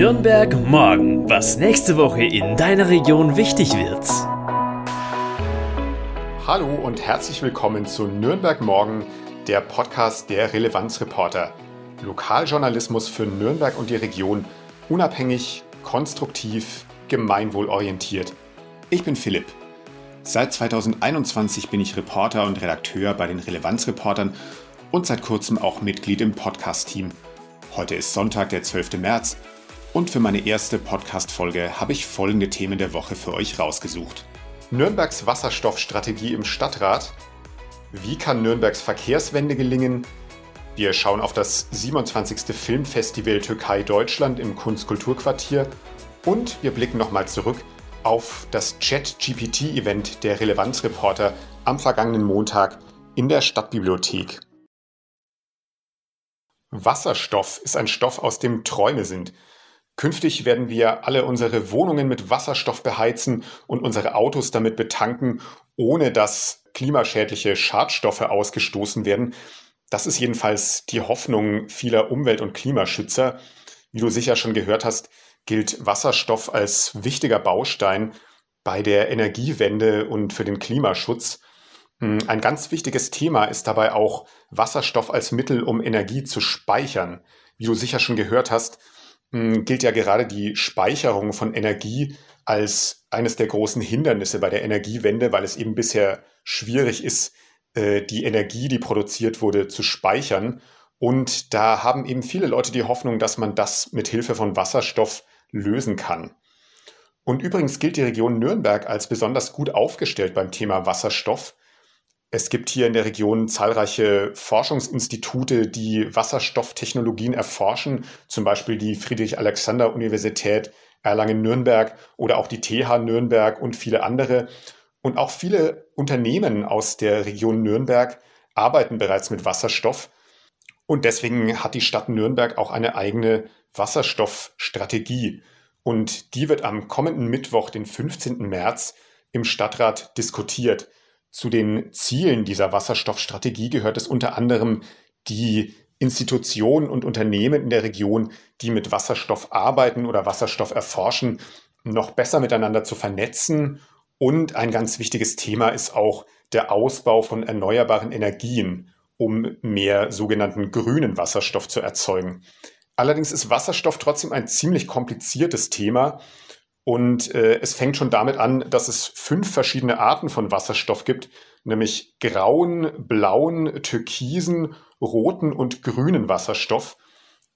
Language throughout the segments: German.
Nürnberg morgen, was nächste Woche in deiner Region wichtig wird. Hallo und herzlich willkommen zu Nürnberg morgen, der Podcast der Relevanzreporter. Lokaljournalismus für Nürnberg und die Region, unabhängig, konstruktiv, gemeinwohlorientiert. Ich bin Philipp. Seit 2021 bin ich Reporter und Redakteur bei den Relevanzreportern und seit kurzem auch Mitglied im Podcast-Team. Heute ist Sonntag, der 12. März und für meine erste Podcast-Folge habe ich folgende Themen der Woche für euch rausgesucht. Nürnbergs Wasserstoffstrategie im Stadtrat. Wie kann Nürnbergs Verkehrswende gelingen? Wir schauen auf das 27. Filmfestival Türkei-Deutschland im Kunstkulturquartier und wir blicken nochmal zurück auf das Chat-GPT-Event der Relevanzreporter am vergangenen Montag in der Stadtbibliothek. Wasserstoff ist ein Stoff, aus dem Träume sind. Künftig werden wir alle unsere Wohnungen mit Wasserstoff beheizen und unsere Autos damit betanken, ohne dass klimaschädliche Schadstoffe ausgestoßen werden. Das ist jedenfalls die Hoffnung vieler Umwelt- und Klimaschützer. Wie du sicher schon gehört hast, gilt Wasserstoff als wichtiger Baustein bei der Energiewende und für den Klimaschutz. Hm, ein ganz wichtiges Thema ist dabei auch Wasserstoff als Mittel, um Energie zu speichern. Wie du sicher schon gehört hast, gilt ja gerade die Speicherung von Energie als eines der großen Hindernisse bei der Energiewende, weil es eben bisher schwierig ist, äh, die Energie, die produziert wurde, zu speichern. Und da haben eben viele Leute die Hoffnung, dass man das mit Hilfe von Wasserstoff lösen kann. Und übrigens gilt die Region Nürnberg als besonders gut aufgestellt beim Thema Wasserstoff. Es gibt hier in der Region zahlreiche Forschungsinstitute, die Wasserstofftechnologien erforschen, zum Beispiel die Friedrich-Alexander-Universität Erlangen-Nürnberg oder auch die TH Nürnberg und viele andere. Und auch viele Unternehmen aus der Region Nürnberg arbeiten bereits mit Wasserstoff. Und deswegen hat die Stadt Nürnberg auch eine eigene Wasserstoffstrategie. Und die wird am kommenden Mittwoch, den 15. März, im Stadtrat diskutiert. Zu den Zielen dieser Wasserstoffstrategie gehört es unter anderem, die Institutionen und Unternehmen in der Region, die mit Wasserstoff arbeiten oder Wasserstoff erforschen, noch besser miteinander zu vernetzen. Und ein ganz wichtiges Thema ist auch der Ausbau von erneuerbaren Energien, um mehr sogenannten grünen Wasserstoff zu erzeugen. Allerdings ist Wasserstoff trotzdem ein ziemlich kompliziertes Thema und äh, es fängt schon damit an, dass es fünf verschiedene Arten von Wasserstoff gibt, nämlich grauen, blauen, türkisen, roten und grünen Wasserstoff.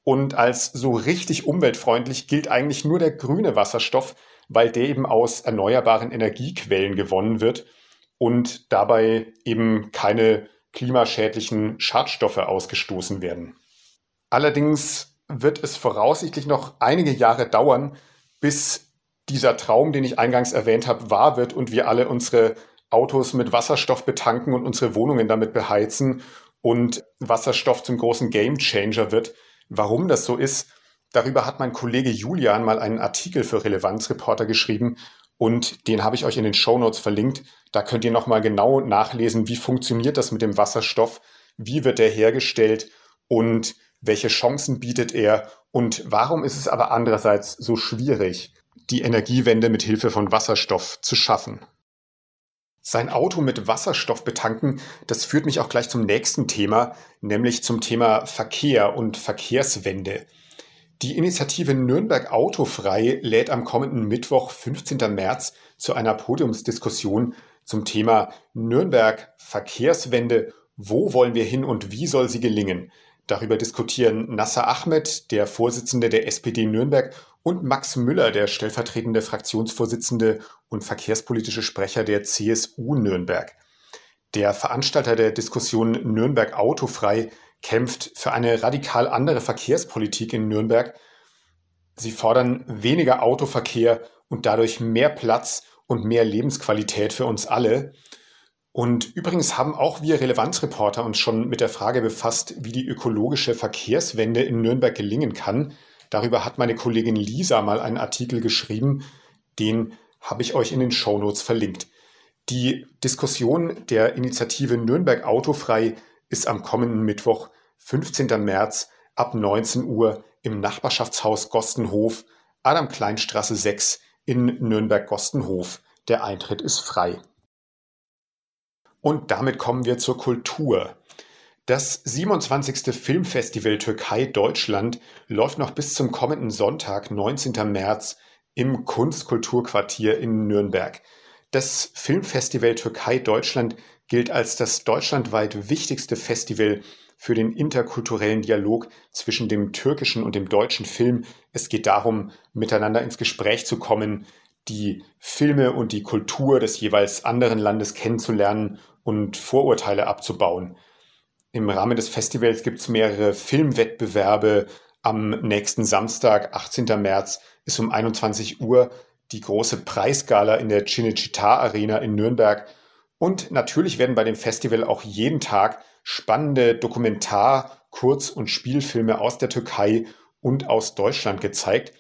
Und als so richtig umweltfreundlich gilt eigentlich nur der grüne Wasserstoff, weil der eben aus erneuerbaren Energiequellen gewonnen wird und dabei eben keine klimaschädlichen Schadstoffe ausgestoßen werden. Allerdings wird es voraussichtlich noch einige Jahre dauern, bis dieser Traum, den ich eingangs erwähnt habe, wahr wird und wir alle unsere Autos mit Wasserstoff betanken und unsere Wohnungen damit beheizen und Wasserstoff zum großen Game Changer wird. Warum das so ist, darüber hat mein Kollege Julian mal einen Artikel für Relevanzreporter geschrieben und den habe ich euch in den Show Notes verlinkt. Da könnt ihr nochmal genau nachlesen, wie funktioniert das mit dem Wasserstoff, wie wird er hergestellt und welche Chancen bietet er und warum ist es aber andererseits so schwierig die Energiewende mit Hilfe von Wasserstoff zu schaffen. Sein Auto mit Wasserstoff betanken, das führt mich auch gleich zum nächsten Thema, nämlich zum Thema Verkehr und Verkehrswende. Die Initiative Nürnberg Autofrei lädt am kommenden Mittwoch, 15. März, zu einer Podiumsdiskussion zum Thema Nürnberg Verkehrswende. Wo wollen wir hin und wie soll sie gelingen? Darüber diskutieren Nasser Ahmed, der Vorsitzende der SPD Nürnberg, und Max Müller, der stellvertretende Fraktionsvorsitzende und verkehrspolitische Sprecher der CSU Nürnberg. Der Veranstalter der Diskussion Nürnberg Autofrei kämpft für eine radikal andere Verkehrspolitik in Nürnberg. Sie fordern weniger Autoverkehr und dadurch mehr Platz und mehr Lebensqualität für uns alle. Und übrigens haben auch wir Relevanzreporter uns schon mit der Frage befasst, wie die ökologische Verkehrswende in Nürnberg gelingen kann. Darüber hat meine Kollegin Lisa mal einen Artikel geschrieben, den habe ich euch in den Shownotes verlinkt. Die Diskussion der Initiative Nürnberg Autofrei ist am kommenden Mittwoch, 15. März ab 19 Uhr im Nachbarschaftshaus Gostenhof Adam-Kleinstraße 6 in Nürnberg-Gostenhof. Der Eintritt ist frei. Und damit kommen wir zur Kultur. Das 27. Filmfestival Türkei Deutschland läuft noch bis zum kommenden Sonntag, 19. März, im Kunstkulturquartier in Nürnberg. Das Filmfestival Türkei Deutschland gilt als das deutschlandweit wichtigste Festival für den interkulturellen Dialog zwischen dem türkischen und dem deutschen Film. Es geht darum, miteinander ins Gespräch zu kommen, die Filme und die Kultur des jeweils anderen Landes kennenzulernen und Vorurteile abzubauen. Im Rahmen des Festivals gibt es mehrere Filmwettbewerbe. Am nächsten Samstag, 18. März, ist um 21 Uhr die große Preisgala in der Cinecittà Arena in Nürnberg. Und natürlich werden bei dem Festival auch jeden Tag spannende Dokumentar-, Kurz- und Spielfilme aus der Türkei und aus Deutschland gezeigt.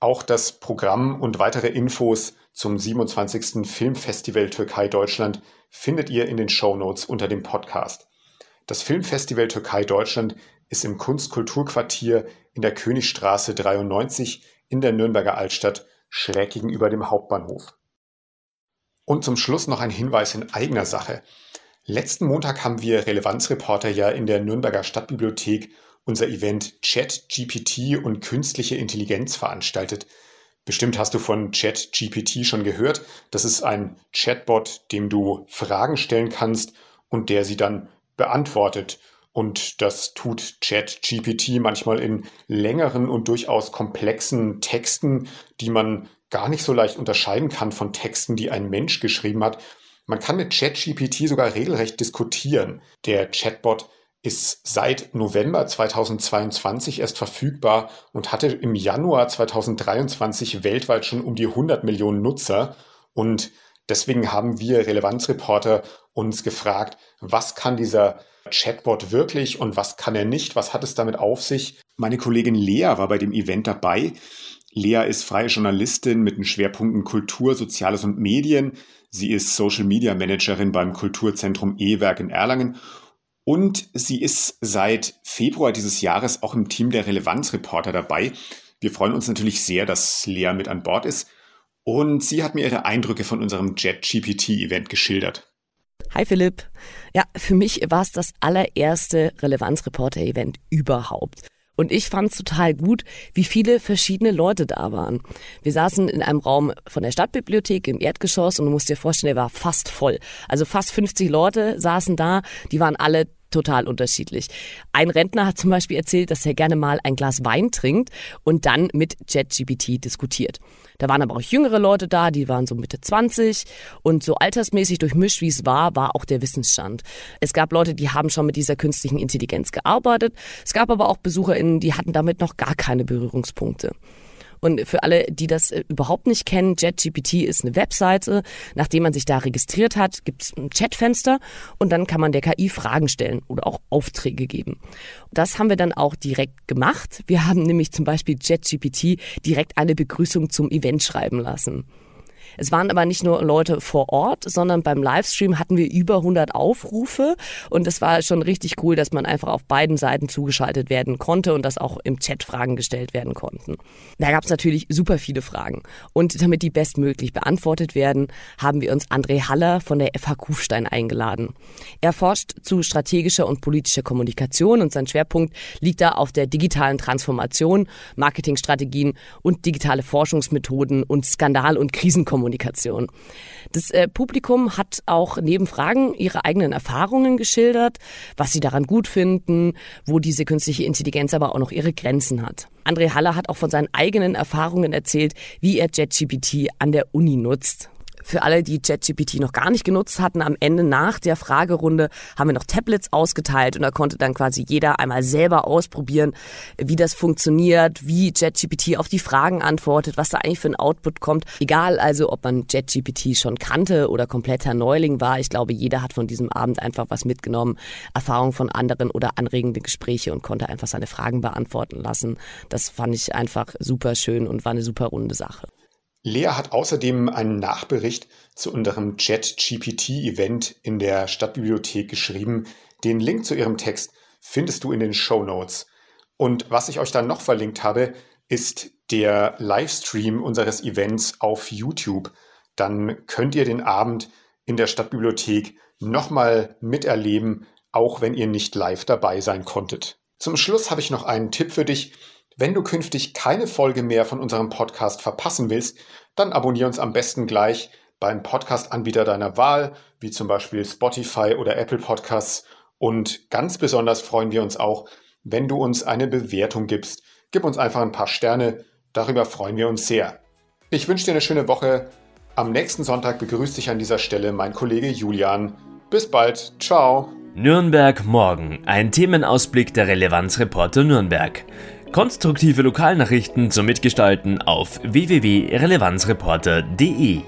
Auch das Programm und weitere Infos zum 27. Filmfestival Türkei Deutschland findet ihr in den Show Notes unter dem Podcast. Das Filmfestival Türkei Deutschland ist im Kunstkulturquartier in der Königstraße 93 in der Nürnberger Altstadt schräg gegenüber dem Hauptbahnhof. Und zum Schluss noch ein Hinweis in eigener Sache. Letzten Montag haben wir Relevanzreporter ja in der Nürnberger Stadtbibliothek unser Event Chat GPT und künstliche Intelligenz veranstaltet. Bestimmt hast du von Chat GPT schon gehört. Das ist ein Chatbot, dem du Fragen stellen kannst und der sie dann beantwortet. Und das tut Chat GPT manchmal in längeren und durchaus komplexen Texten, die man gar nicht so leicht unterscheiden kann von Texten, die ein Mensch geschrieben hat. Man kann mit ChatGPT sogar regelrecht diskutieren. Der Chatbot ist seit November 2022 erst verfügbar und hatte im Januar 2023 weltweit schon um die 100 Millionen Nutzer. Und deswegen haben wir Relevanzreporter uns gefragt, was kann dieser Chatbot wirklich und was kann er nicht? Was hat es damit auf sich? Meine Kollegin Lea war bei dem Event dabei. Lea ist freie Journalistin mit den Schwerpunkten Kultur, Soziales und Medien. Sie ist Social Media Managerin beim Kulturzentrum E-Werk in Erlangen und sie ist seit Februar dieses Jahres auch im Team der Relevanzreporter dabei. Wir freuen uns natürlich sehr, dass Lea mit an Bord ist. Und sie hat mir ihre Eindrücke von unserem JetGPT-Event geschildert. Hi Philipp. Ja, für mich war es das allererste Relevanzreporter-Event überhaupt. Und ich fand es total gut, wie viele verschiedene Leute da waren. Wir saßen in einem Raum von der Stadtbibliothek im Erdgeschoss und du musst dir vorstellen, der war fast voll. Also fast 50 Leute saßen da, die waren alle total unterschiedlich. Ein Rentner hat zum Beispiel erzählt, dass er gerne mal ein Glas Wein trinkt und dann mit JetGPT diskutiert. Da waren aber auch jüngere Leute da, die waren so Mitte 20 und so altersmäßig durchmischt, wie es war, war auch der Wissensstand. Es gab Leute, die haben schon mit dieser künstlichen Intelligenz gearbeitet. Es gab aber auch BesucherInnen, die hatten damit noch gar keine Berührungspunkte. Und für alle, die das äh, überhaupt nicht kennen, JetGPT ist eine Webseite. Nachdem man sich da registriert hat, gibt es ein Chatfenster und dann kann man der KI Fragen stellen oder auch Aufträge geben. Das haben wir dann auch direkt gemacht. Wir haben nämlich zum Beispiel JetGPT direkt eine Begrüßung zum Event schreiben lassen. Es waren aber nicht nur Leute vor Ort, sondern beim Livestream hatten wir über 100 Aufrufe und es war schon richtig cool, dass man einfach auf beiden Seiten zugeschaltet werden konnte und dass auch im Chat Fragen gestellt werden konnten. Da gab es natürlich super viele Fragen und damit die bestmöglich beantwortet werden, haben wir uns André Haller von der FH Kufstein eingeladen. Er forscht zu strategischer und politischer Kommunikation und sein Schwerpunkt liegt da auf der digitalen Transformation, Marketingstrategien und digitale Forschungsmethoden und Skandal- und Krisenkommunikation. Kommunikation. Das äh, Publikum hat auch neben Fragen ihre eigenen Erfahrungen geschildert, was sie daran gut finden, wo diese künstliche Intelligenz aber auch noch ihre Grenzen hat. André Haller hat auch von seinen eigenen Erfahrungen erzählt, wie er JetGPT an der Uni nutzt. Für alle, die ChatGPT noch gar nicht genutzt hatten, am Ende nach der Fragerunde haben wir noch Tablets ausgeteilt und da konnte dann quasi jeder einmal selber ausprobieren, wie das funktioniert, wie ChatGPT auf die Fragen antwortet, was da eigentlich für ein Output kommt. Egal also, ob man ChatGPT schon kannte oder kompletter Neuling war, ich glaube, jeder hat von diesem Abend einfach was mitgenommen, Erfahrungen von anderen oder anregende Gespräche und konnte einfach seine Fragen beantworten lassen. Das fand ich einfach super schön und war eine super runde Sache. Lea hat außerdem einen Nachbericht zu unserem Chat-GPT-Event in der Stadtbibliothek geschrieben. Den Link zu ihrem Text findest du in den Show Notes. Und was ich euch dann noch verlinkt habe, ist der Livestream unseres Events auf YouTube. Dann könnt ihr den Abend in der Stadtbibliothek nochmal miterleben, auch wenn ihr nicht live dabei sein konntet. Zum Schluss habe ich noch einen Tipp für dich. Wenn du künftig keine Folge mehr von unserem Podcast verpassen willst, dann abonniere uns am besten gleich beim Podcast-Anbieter deiner Wahl, wie zum Beispiel Spotify oder Apple Podcasts. Und ganz besonders freuen wir uns auch, wenn du uns eine Bewertung gibst. Gib uns einfach ein paar Sterne, darüber freuen wir uns sehr. Ich wünsche dir eine schöne Woche. Am nächsten Sonntag begrüßt dich an dieser Stelle mein Kollege Julian. Bis bald, ciao. Nürnberg morgen, ein Themenausblick der Relevanzreporter Nürnberg. Konstruktive Lokalnachrichten zum Mitgestalten auf www.relevanzreporter.de